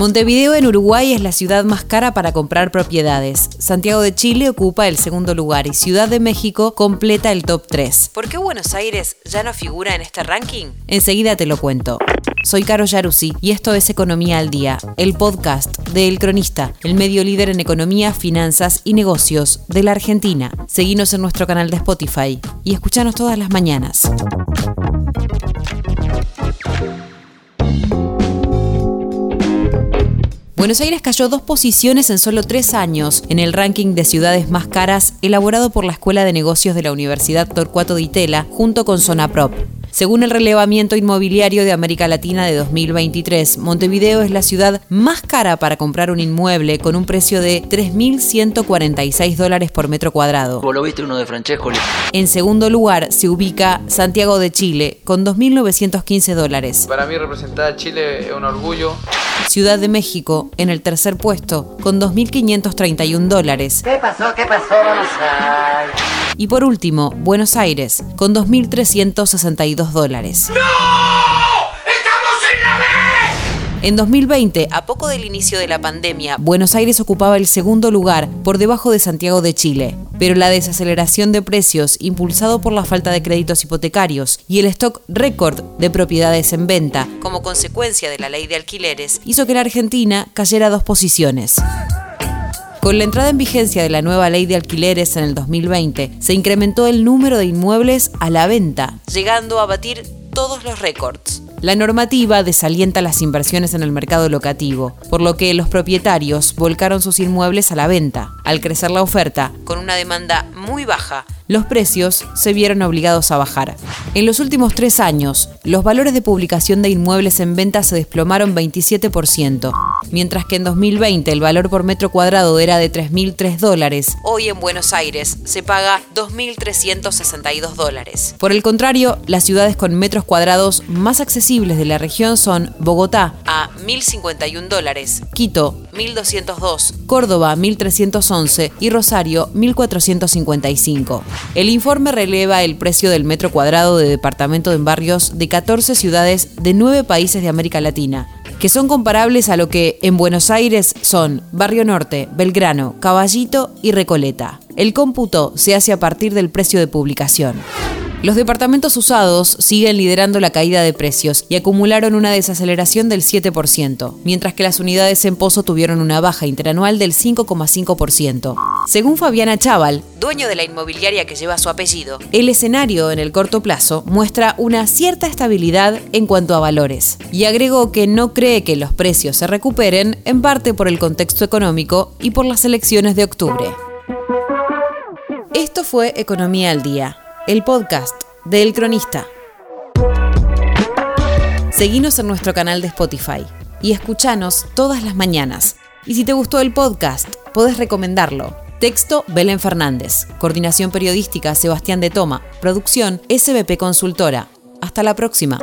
Montevideo en Uruguay es la ciudad más cara para comprar propiedades. Santiago de Chile ocupa el segundo lugar y Ciudad de México completa el top 3. ¿Por qué Buenos Aires ya no figura en este ranking? Enseguida te lo cuento. Soy Caro Yaruzzi y esto es Economía al Día, el podcast de El Cronista, el medio líder en economía, finanzas y negocios de la Argentina. Seguinos en nuestro canal de Spotify y escuchanos todas las mañanas. Buenos Aires cayó dos posiciones en solo tres años en el ranking de ciudades más caras elaborado por la Escuela de Negocios de la Universidad Torcuato Di Tella junto con Zonaprop. Según el relevamiento inmobiliario de América Latina de 2023, Montevideo es la ciudad más cara para comprar un inmueble con un precio de 3.146 dólares por metro cuadrado. Vos lo viste uno de Francesco. En segundo lugar se ubica Santiago de Chile con 2.915 dólares. Para mí representar a Chile es un orgullo. Ciudad de México en el tercer puesto con 2.531 dólares. ¿Qué pasó? ¿Qué pasó? Vamos a... Y por último, Buenos Aires con 2.362 dólares. En 2020, a poco del inicio de la pandemia, Buenos Aires ocupaba el segundo lugar por debajo de Santiago de Chile. Pero la desaceleración de precios, impulsado por la falta de créditos hipotecarios y el stock récord de propiedades en venta, como consecuencia de la ley de alquileres, hizo que la Argentina cayera dos posiciones. Con la entrada en vigencia de la nueva ley de alquileres en el 2020, se incrementó el número de inmuebles a la venta, llegando a batir todos los récords. La normativa desalienta las inversiones en el mercado locativo, por lo que los propietarios volcaron sus inmuebles a la venta. Al crecer la oferta, con una demanda muy baja, los precios se vieron obligados a bajar. En los últimos tres años, los valores de publicación de inmuebles en venta se desplomaron 27%, mientras que en 2020 el valor por metro cuadrado era de 3.003 dólares. Hoy en Buenos Aires se paga 2.362 dólares. Por el contrario, las ciudades con metros cuadrados más accesibles de la región son Bogotá a 1.051 dólares, Quito 1.202, Córdoba 1.311 y Rosario 1.455. El informe releva el precio del metro cuadrado de departamento en barrios de 14 ciudades de 9 países de América Latina, que son comparables a lo que en Buenos Aires son Barrio Norte, Belgrano, Caballito y Recoleta. El cómputo se hace a partir del precio de publicación. Los departamentos usados siguen liderando la caída de precios y acumularon una desaceleración del 7%, mientras que las unidades en pozo tuvieron una baja interanual del 5,5%. Según Fabiana Chaval, dueño de la inmobiliaria que lleva su apellido, el escenario en el corto plazo muestra una cierta estabilidad en cuanto a valores, y agregó que no cree que los precios se recuperen en parte por el contexto económico y por las elecciones de octubre. Esto fue Economía al Día el podcast de El Cronista. Seguinos en nuestro canal de Spotify y escuchanos todas las mañanas. Y si te gustó el podcast, podés recomendarlo. Texto Belén Fernández. Coordinación periodística Sebastián de Toma. Producción SBP Consultora. Hasta la próxima.